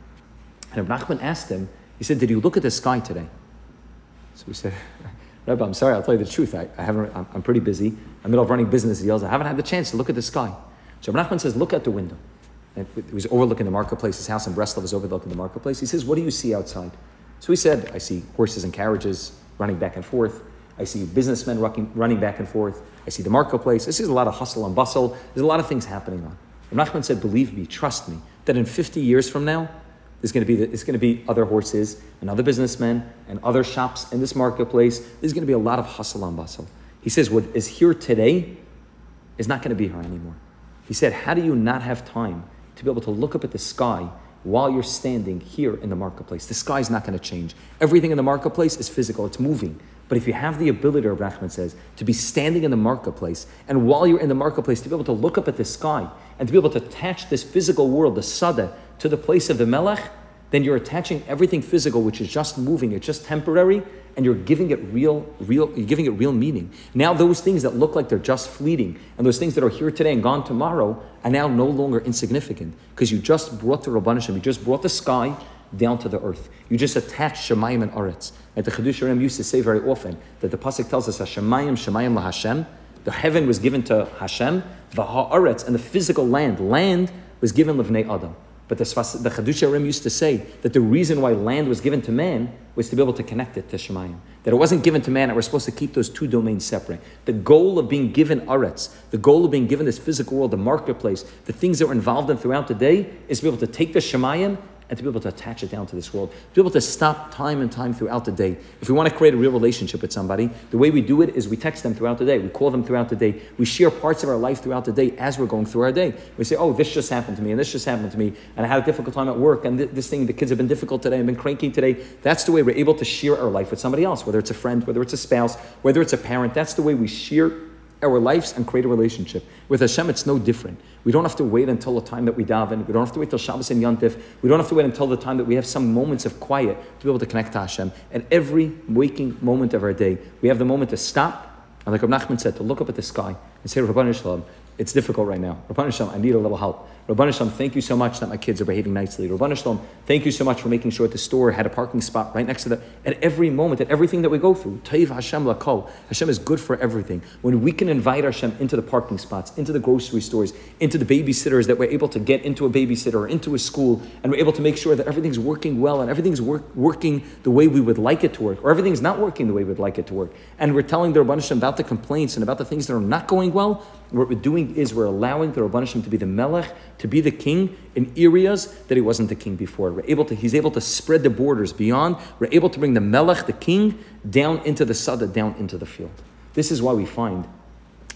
And Rav Nachman asked him, he said, Did you look at the sky today? So he said, Rebbe, I'm sorry, I'll tell you the truth. I, I haven't, I'm, I'm, pretty busy. I'm in the middle of running business deals. I haven't had the chance to look at the sky. So Nachman says, look out the window. And he was overlooking the marketplace. His house in Breslov was overlooking the marketplace. He says, what do you see outside? So he said, I see horses and carriages running back and forth. I see businessmen running back and forth. I see the marketplace. I see a lot of hustle and bustle. There's a lot of things happening on. Nachman said, believe me, trust me, that in 50 years from now, there's going to be there's going to be other horses and other businessmen and other shops in this marketplace. There's going to be a lot of hustle and bustle. He says what is here today is not going to be here anymore. He said, how do you not have time to be able to look up at the sky while you're standing here in the marketplace? The sky is not going to change. Everything in the marketplace is physical. It's moving. But if you have the ability, Rahman says, to be standing in the marketplace, and while you're in the marketplace, to be able to look up at the sky and to be able to attach this physical world, the sada, to the place of the melech, then you're attaching everything physical, which is just moving, it's just temporary, and you're giving it real, real, you're giving it real meaning. Now those things that look like they're just fleeting, and those things that are here today and gone tomorrow, are now no longer insignificant because you just brought the Rabbanishim, you just brought the sky down to the earth. You just attached Shemayim and Aretz. And the Chedush used to say very often that the pasuk tells us Hashemayim, Shemayim la Hashem. The heaven was given to Hashem, the Haaretz, and the physical land. Land was given Livnei Adam. But the, the Chiddushei HaRim used to say that the reason why land was given to man was to be able to connect it to Shemayim. That it wasn't given to man, that we're supposed to keep those two domains separate. The goal of being given Aretz, the goal of being given this physical world, the marketplace, the things that we're involved in throughout the day, is to be able to take the Shemayim and to be able to attach it down to this world, to be able to stop time and time throughout the day. If we want to create a real relationship with somebody, the way we do it is we text them throughout the day, we call them throughout the day, we share parts of our life throughout the day as we're going through our day. We say, oh, this just happened to me, and this just happened to me, and I had a difficult time at work, and th- this thing, the kids have been difficult today, I've been cranky today. That's the way we're able to share our life with somebody else, whether it's a friend, whether it's a spouse, whether it's a parent. That's the way we share our lives and create a relationship. With Hashem, it's no different. We don't have to wait until the time that we daven. We don't have to wait till Shabbos and Yantif. We don't have to wait until the time that we have some moments of quiet to be able to connect to Hashem. At every waking moment of our day, we have the moment to stop, and like Rab Nachman said, to look up at the sky and say, Rabban Shalom, it's difficult right now. Rabban Shalom, I need a little help. Rabban Shalom, thank you so much that my kids are behaving nicely. Rabban Shalom, thank you so much for making sure that the store had a parking spot right next to the, at every moment, at everything that we go through. Taiv Hashem lakol. Hashem is good for everything. When we can invite Hashem into the parking spots, into the grocery stores, into the babysitters, that we're able to get into a babysitter or into a school, and we're able to make sure that everything's working well and everything's work, working the way we would like it to work, or everything's not working the way we'd like it to work. And we're telling the Rabban Hashem about the complaints and about the things that are not going well, what we're doing is we're allowing the Rabban Hashem to be the Melech, to be the king in areas that he wasn't the king before. We're able to, he's able to spread the borders beyond. We're able to bring the Melech, the king, down into the Sada, down into the field. This is why we find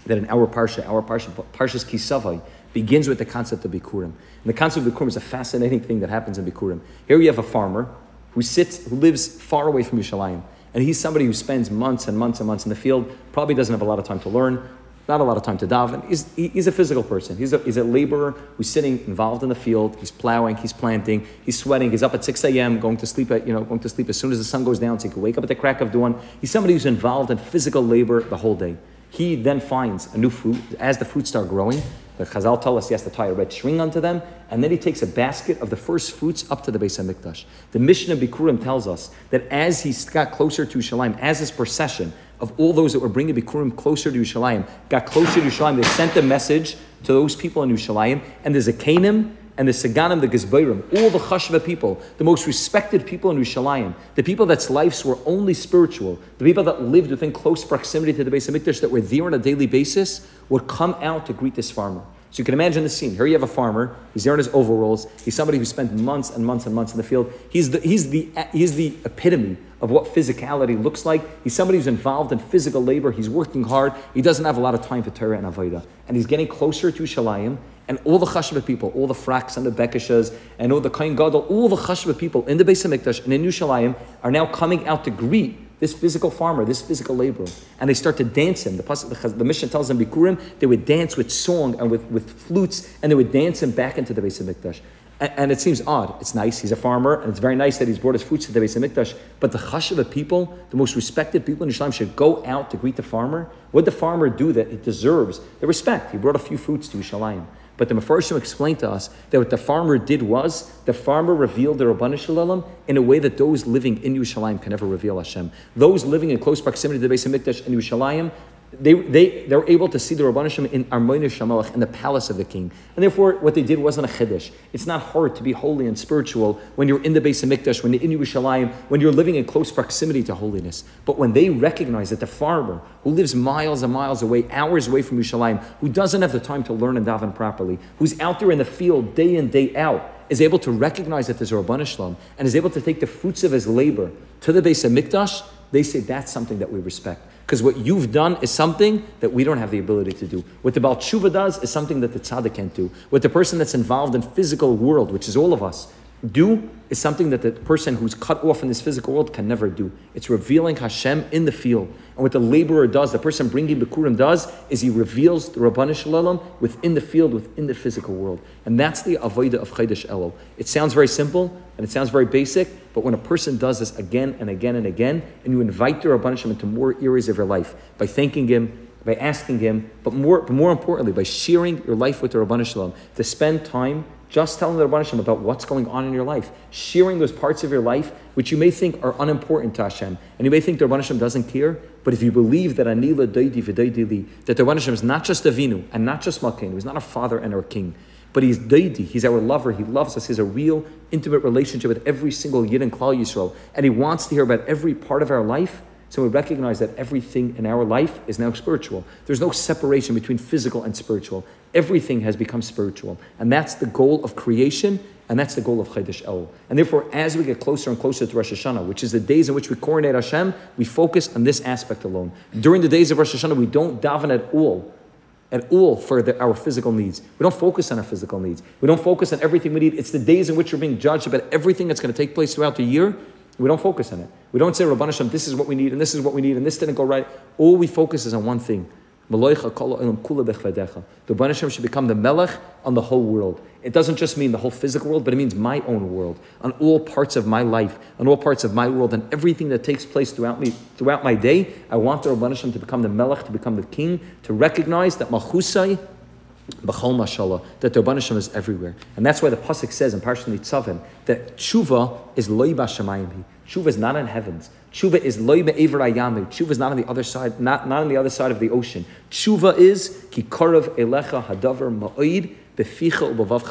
that in our Parsha, our Parsha, Parshas Ki Savo, begins with the concept of Bikurim. And the concept of Bikurim is a fascinating thing that happens in Bikurim. Here we have a farmer who sits, who lives far away from Yerushalayim. And he's somebody who spends months and months and months in the field, probably doesn't have a lot of time to learn, not a lot of time to daven. He's, he's a physical person. He's a, he's a laborer who's sitting involved in the field. He's plowing, he's planting, he's sweating. He's up at 6 a.m., going to sleep at, you know, going to sleep as soon as the sun goes down so he can wake up at the crack of dawn. He's somebody who's involved in physical labor the whole day. He then finds a new fruit. As the fruits start growing, the Chazal tell us he has to tie a red string onto them, and then he takes a basket of the first fruits up to the Beis Hamikdash. The Mishnah Bikurim tells us that as he got closer to Shalim, as his procession of all those that were bringing Bikurim closer to Yerushalayim got closer to Yerushalayim, they sent a message to those people in Yerushalayim, and there's a Canaan and the Saganim, the Gizbayrim, all the Chashva people, the most respected people in Yerushalayim, the people that's lives were only spiritual, the people that lived within close proximity to the base Beis Hamikdash that were there on a daily basis, would come out to greet this farmer. So you can imagine the scene. Here you have a farmer. He's there in his overalls. He's somebody who spent months and months and months in the field. He's the, he's the, he's the epitome of what physicality looks like. He's somebody who's involved in physical labor. He's working hard. He doesn't have a lot of time for Torah and Avodah. And he's getting closer to Shalayim. And all the Chashva people, all the Fraks and the Bekishas, and all the Kain Gadol, all the Chashva people in the Beis Hamikdash and in Yerushalayim are now coming out to greet this physical farmer, this physical laborer, and they start to dance him. The, the, the Mishnah tells them, Bikurim, they would dance with song and with, with flutes, and they would dance him back into the Beis Hamikdash. And, and it seems odd. It's nice. He's a farmer, and it's very nice that he's brought his fruits to the Beis Hamikdash. But the chashuva people, the most respected people in Islam, should go out to greet the farmer. What did the farmer do that it deserves the respect? He brought a few fruits to Yerushalayim. But the Mefarshim explained to us that what the farmer did was the farmer revealed the Rabbanu Shalom in a way that those living in Yerushalayim can never reveal Hashem. Those living in close proximity to the Beis Hamikdash in Yerushalayim, they, they, they're able to see the Rabban Hashem in Armoinu Shamalach, in the palace of the king. And therefore, what they did wasn't a chiddush. It's not hard to be holy and spiritual when you're in the Beis Hamikdash, when you're in Yerushalayim, when you're living in close proximity to holiness. But when they recognize that the farmer who lives miles and miles away, hours away from Yerushalayim, who doesn't have the time to learn and daven properly, who's out there in the field day in, day out, is able to recognize that there's a Rabban Shalom and is able to take the fruits of his labor to the base of Hamikdash, they say that's something that we respect. Because what you've done is something that we don't have the ability to do. What the Baal Tshuva does is something that the tzaddik can't do. What the person that's involved in physical world, which is all of us, do is something that the person who's cut off in this physical world can never do. It's revealing Hashem in the field. And what the laborer does, the person bringing Bikurim does, is he reveals the Rabbanu Shalom within the field, within the physical world. And that's the Avodah of Chaydash Elul. It sounds very simple and it sounds very basic, but when a person does this again and again and again, and you invite the Rabbanu Shalom into more areas of your life by thanking him, by asking him, but more, but more importantly, by sharing your life with the Rabbanu Shalom, to spend time just telling the Rabban about what's going on in your life, sharing those parts of your life which you may think are unimportant to Hashem, and you may think the Rabban doesn't care. But if you believe that Anila Daidi V'Daidi that the Rabban is not just Avinu and not just Malkeinu, he's not our father and our king, but he's Daidi, he's our lover, he loves us, he has a real intimate relationship with every single Yid and Klal Yisrael, and he wants to hear about every part of our life so we recognize that everything in our life is now spiritual. There's no separation between physical and spiritual. Everything has become spiritual. And that's the goal of creation, and that's the goal of Chaydash El. And therefore, as we get closer and closer to Rosh Hashanah, which is the days in which we coronate Hashem, we focus on this aspect alone. During the days of Rosh Hashanah, we don't daven at all at all for the, our physical needs. We don't focus on our physical needs. We don't focus on everything we need. It's the days in which we're being judged about everything that's going to take place throughout the year. We don't focus on it. We don't say, Rabban Hashem, this is what we need, and this is what we need, and this didn't go right. All we focus is on one thing. The Rabban Hashem should become the melech on the whole world. It doesn't just mean the whole physical world, but it means my own world, on all parts of my life, on all parts of my world, and everything that takes place throughout me, throughout my day. I want the Rabban Hashem to become the melech, to become the king, to recognize that Malchusai B'chol mashallah, that the Rabban Hashem is everywhere. And that's why the Pasuk says in Parshat Nitzavim that tshuva is loy b'shamayim. Tshuva is not in heavens. Tshuva is loy be'ever ayami. Tshuva is not on the other side, not, not on the other side of the ocean. Tshuva is ki korav elecha hadavar ma'oid beficha ubavav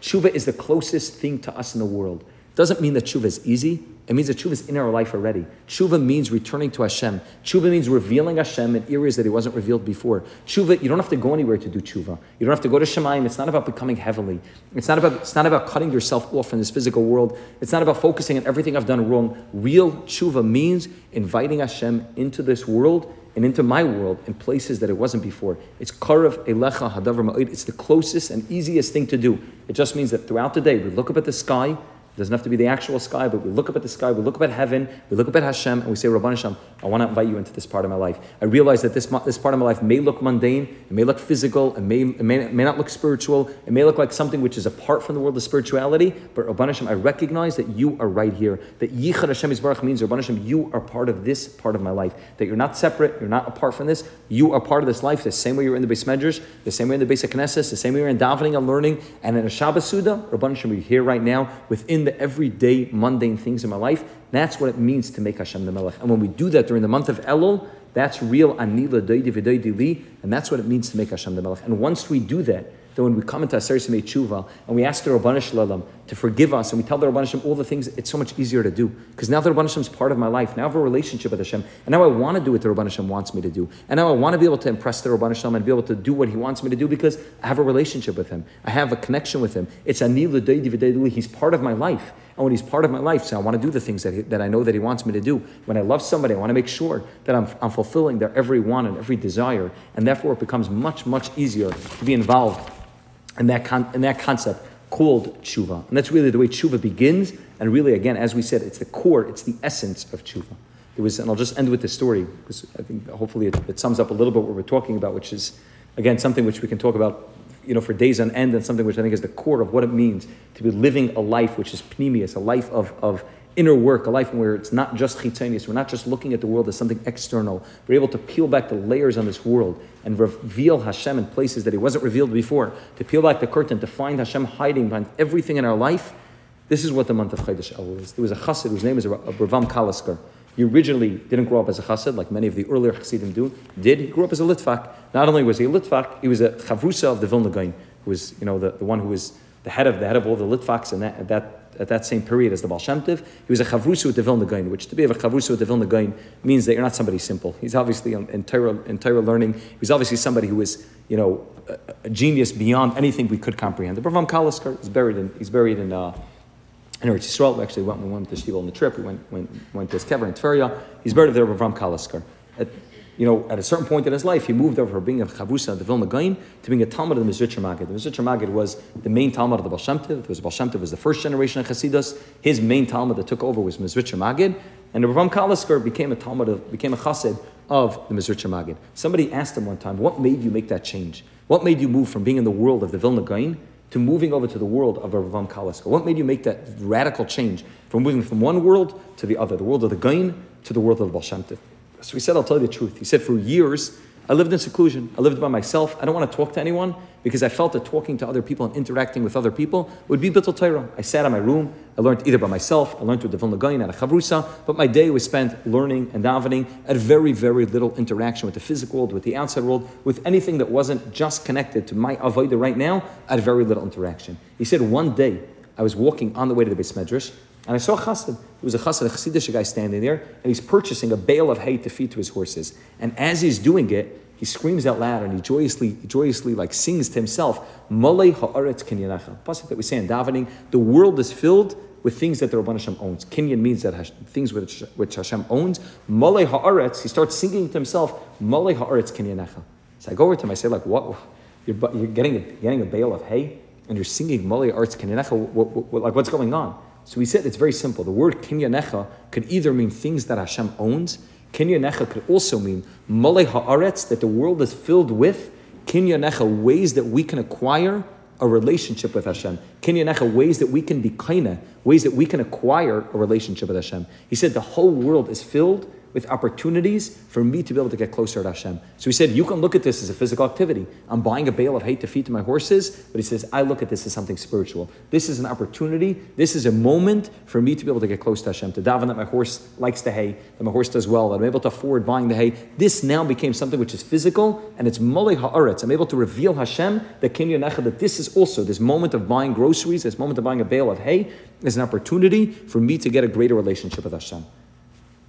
Tshuva is the closest thing to us in the world. Doesn't mean that tshuva is easy. It means that tshuva is in our life already. Tshuva means returning to Hashem. Tshuva means revealing Hashem in areas that He wasn't revealed before. Tshuva, you don't have to go anywhere to do tshuva. You don't have to go to Shemaim. It's not about becoming heavenly. It's not about, it's not about cutting yourself off from this physical world. It's not about focusing on everything I've done wrong. Real tshuva means inviting Hashem into this world and into my world in places that it wasn't before. It's karav elecha hadavar ma'id. It's the closest and easiest thing to do. It just means that throughout the day we look up at the sky doesn't have to be the actual sky, but we look up at the sky, we look up at heaven, we look up at Hashem, and we say, Rabban Hashem, I want to invite you into this part of my life. I realize that this, this part of my life may look mundane, it may look physical, it may, it may, may not look spiritual, it may look like something which is apart from the world of spirituality, but Rabban Hashem, I recognize that you are right here. That Yichad Hashem Yisbarach means, Rabban Hashem, you are part of this part of my life. That you're not separate, you're not apart from this, you are part of this life, the same way you're in the Beis Medrash, the same way in the of Knesset, the same way you're in davening and learning, and in a Shabbos Suda, Rabban Hashem, we're here right now within the everyday mundane things in my life. That's what it means to make Hashem the Melech. And when we do that during the month of Elul, that's real anila li, and that's what it means to make Hashem the Melech. And once we do that, then when we come into Aseres Yemei Tshuva and we ask the Rabbanah Shalom to forgive us and we tell the Rabbanah Shalom all the things, it's so much easier to do. Because now the Rabbanah Shalom is part of my life. Now I have a relationship with Hashem. And now I want to do what the Rabbanah Shalom wants me to do. And now I want to be able to impress the Rabbanah Shalom and be able to do what he wants me to do because I have a relationship with him. I have a connection with him. It's v'doidi. He's part of my life. And when he's part of my life, so I want to do the things that, he, that I know that he wants me to do. When I love somebody, I want to make sure that I'm, I'm fulfilling their every want and every desire. And therefore, it becomes much, much easier to be involved in that, con- in that concept called tshuva. And that's really the way tshuva begins. And really, again, as we said, it's the core, it's the essence of tshuva. It was, and I'll just end with this story because I think hopefully it, it sums up a little bit what we're talking about, which is, again, something which we can talk about you know, for days on end, and something which I think is the core of what it means to be living a life which is pnimius, a life of, of inner work, a life where it's not just chitzonius, we're not just looking at the world as something external. We're able to peel back the layers on this world and reveal Hashem in places that He wasn't revealed before, to peel back the curtain, to find Hashem hiding behind everything in our life. This is what the month of Chodesh Elul is. There was a chassid whose name is Ravam Kalisker. He originally didn't grow up as a chassid, like many of the earlier chassidim do. Did he grew up as a litvak? Not only was he a litvak, he was a chavrusa of the Vilna Gaon, who was you know the, the one who was the head of the head of all the litvaks in that, that at that same period as the Baal Shem. He was a chavrusa with the Vilna Gaon, which to be a chavrusa with the Vilna Gaon means that you're not somebody simple. He's obviously in in Torah learning. He was obviously somebody who was you know a, a genius beyond anything we could comprehend. The Ravam Kalisker is buried in he's buried in. Uh, in Eretz Yisrael, we actually went, we went to Shtivel on the trip. We went, went, went to his kever in Tveria. He's buried there with Ram Kalisker. At, you know, at a certain point in his life, he moved over from being a chavusa of the Vilna Gaon to being a Talmid of the Mezritcher Magid. The Mezritcher Magid was the main Talmid of the Baal Shem Tov. It was Baal Shem was the first generation of Hasidus. His main Talmid that took over was Mezritcher Magid. And the Ram Kalisker became a Talmid of, became a Chassid of the Mezritcher Magid. Somebody asked him one time, what made you make that change? What made you move from being in the world of the Vilna Gaon to moving over to the world of Ravam Kalisker? What made you make that radical change from moving from one world to the other, the world of the Gaon to the world of the Baal Shem Tov? So he said, I'll tell you the truth. He said, for years, I lived in seclusion. I lived by myself. I don't want to talk to anyone because I felt that talking to other people and interacting with other people would be bittul Torah. I sat in my room. I learned either by myself, I learned with the Vilna at a chavrusa, but my day was spent learning and davening at very, very little interaction with the physical world, with the outside world, with anything that wasn't just connected to my avodah right now. Had very little interaction. He said, one day I was walking on the way to the Beis Medrash, and I saw a chassid. There was a chassid, a chassidish guy standing there, and he's purchasing a bale of hay to feed to his horses. And as he's doing it, he screams out loud and he joyously, joyously like sings to himself, Malay ha'aretz kinyanecha. Pasuk that we say in davening, the world is filled with things that the Rabban Hashem owns. Kinyan means that Hashem, things which, which Hashem owns. Malay ha'aretz, he starts singing to himself, Malay ha'aretz kinyanecha. So I go over to him, I say like, what? You're, you're getting, a, getting a bale of hay and you're singing Malay ha'aretz kinyanecha. What, what, like what's going on? So we said it's very simple. The word kinyanecha could either mean things that Hashem owns. Kinyanecha could also mean malay haaretz, that the world is filled with. Kinyanecha, ways that we can acquire a relationship with Hashem. Kinyanecha, ways that we can be kaina, ways that we can acquire a relationship with Hashem. He said the whole world is filled with opportunities for me to be able to get closer to Hashem. So he said, you can look at this as a physical activity. I'm buying a bale of hay to feed to my horses, but he says, I look at this as something spiritual. This is an opportunity. This is a moment for me to be able to get close to Hashem, to daven that my horse likes the hay, that my horse does well, that I'm able to afford buying the hay. This now became something which is physical, and it's molei ha'aretz. I'm able to reveal Hashem, the kinyan that this is also this moment of buying groceries, this moment of buying a bale of hay, is an opportunity for me to get a greater relationship with Hashem.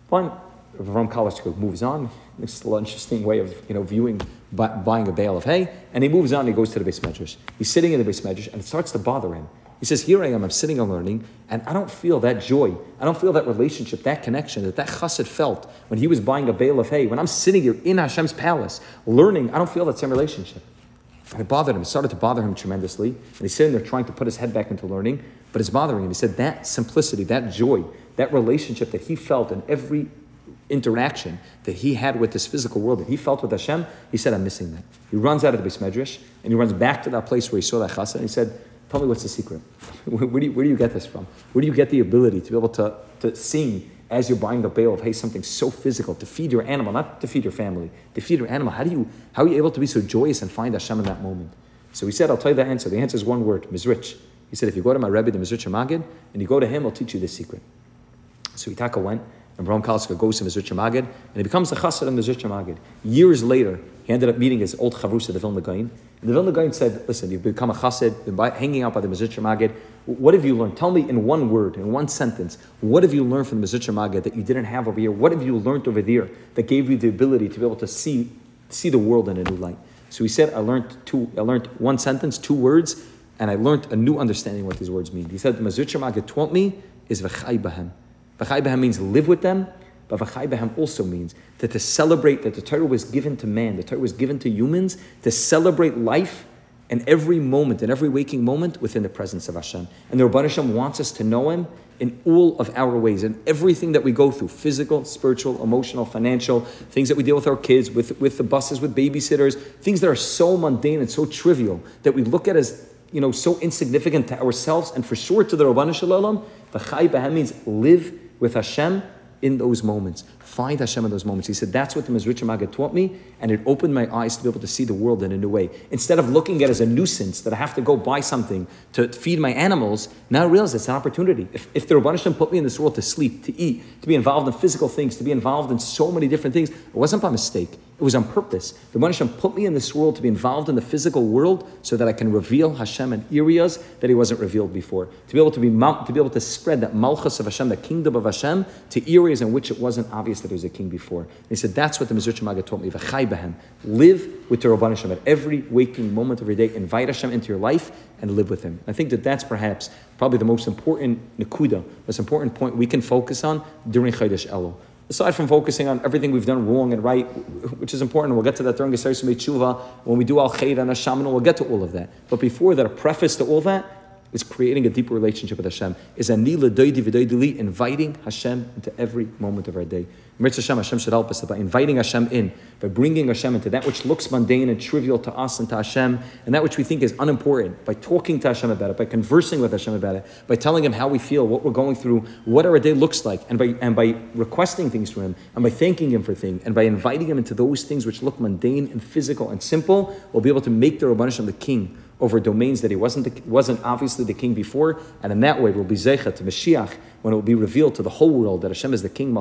Fine. Ram Kalisker moves on. This interesting way of you know viewing buying a bale of hay, and he moves on. He goes to the beis medrash. He's sitting in the beis medrash, and it starts to bother him. He says, "Here I am. I'm sitting and learning, and I don't feel that joy. I don't feel that relationship, that connection that that chassid felt when he was buying a bale of hay. When I'm sitting here in Hashem's palace learning, I don't feel that same relationship." And it bothered him. It started to bother him tremendously. And he's sitting there trying to put his head back into learning, but it's bothering him. He said that simplicity, that joy, that relationship that he felt in every interaction that he had with this physical world, that he felt with Hashem, he said, I'm missing that. He runs out of the beis medrash and he runs back to that place where he saw that chassid and he said, Tell me what's the secret. <laughs> Where, do you, where do you get this from? Where do you get the ability to be able to, to sing as you're buying the bale of hay something so physical to feed your animal, not to feed your family, to feed your animal? How do you how are you able to be so joyous and find Hashem in that moment? So he said, I'll tell you the answer. The answer is one word, Mezritch. He said, if you go to my Rebbe, the Mezritch Magid, and you go to him, I'll teach you this secret. So Itaka went, and Ram Kalisker goes to Mezritch Magid, and he becomes a chassid of Mezritch Magid. Years later, he ended up meeting his old chavrusa, the Vilna Gaon. And the Vilna Gaon said, listen, you've become a chassid, by, hanging out by the Mezritch Magid. What have you learned? Tell me in one word, in one sentence, what have you learned from the Mezritch Magid that you didn't have over here? What have you learned over there that gave you the ability to be able to see, see the world in a new light? So he said, I learned two, I learned one sentence, two words, and I learned a new understanding what these words mean. He said, the Mezritch Magid taught me is v'chai bahem. V'chai bahem means live with them, but v'chai bahem also means that to celebrate that the Torah was given to man, the Torah was given to humans, to celebrate life and every moment, and every waking moment within the presence of Hashem. And the Rabban Hashem wants us to know Him in all of our ways, in everything that we go through physical, spiritual, emotional, financial, things that we deal with our kids, with, with the buses, with babysitters, things that are so mundane and so trivial that we look at as you know, so insignificant to ourselves and for sure to the Rabban Shalom. The Chai means live with Hashem in those moments. Find Hashem in those moments. He said, that's what the Mezritch Magid taught me, and it opened my eyes to be able to see the world in a new way. Instead of looking at it as a nuisance that I have to go buy something to feed my animals, now I realize it's an opportunity. If, if the Rabban Hashem put me in this world to sleep, to eat, to be involved in physical things, to be involved in so many different things, it wasn't by mistake. It was on purpose. The Hashem put me in this world to be involved in the physical world so that I can reveal Hashem in areas that He wasn't revealed before. To be able to be to be able to spread that malchus of Hashem, the kingdom of Hashem, to areas in which it wasn't obvious that He was a king before. And he said that's what the Mezritch Maga taught me. V'chai Live with the Rabban Hashem at every waking moment of your day. Invite Hashem into your life and live with Him. I think that that's perhaps probably the most important nekuda, most important point we can focus on during Chodesh Elul aside from focusing on everything we've done wrong and right, which is important, we'll get to that during Geseris Tshuva, when we do Al Khair and Hashem, we'll get to all of that. But before that, a preface to all that is creating a deeper relationship with Hashem, is a needle doi dividido inviting Hashem into every moment of our day. Mitzvah Hashem, Hashem should help us by inviting Hashem in, by bringing Hashem into that which looks mundane and trivial to us and to Hashem, and that which we think is unimportant, by talking to Hashem about it, by conversing with Hashem about it, by telling Him how we feel, what we're going through, what our day looks like, and by, and by requesting things from Him, and by thanking Him for things, and by inviting Him into those things which look mundane and physical and simple, we'll be able to make the Rabban Hashem the king over domains that he wasn't, the, wasn't obviously the king before, and in that way will be Zeicha to Mashiach, when it will be revealed to the whole world that Hashem is the king.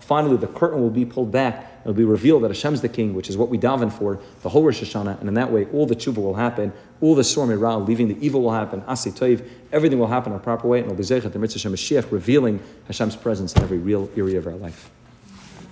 Finally, the curtain will be pulled back, it will be revealed that Hashem is the king, which is what we daven for, the whole Rosh Hashanah, and in that way all the tshuva will happen, all the storm ra, leaving the evil will happen, asi toiv, everything will happen in a proper way, and it will be Zeicha to Mitzvah Mashiach, revealing Hashem's presence in every real area of our life.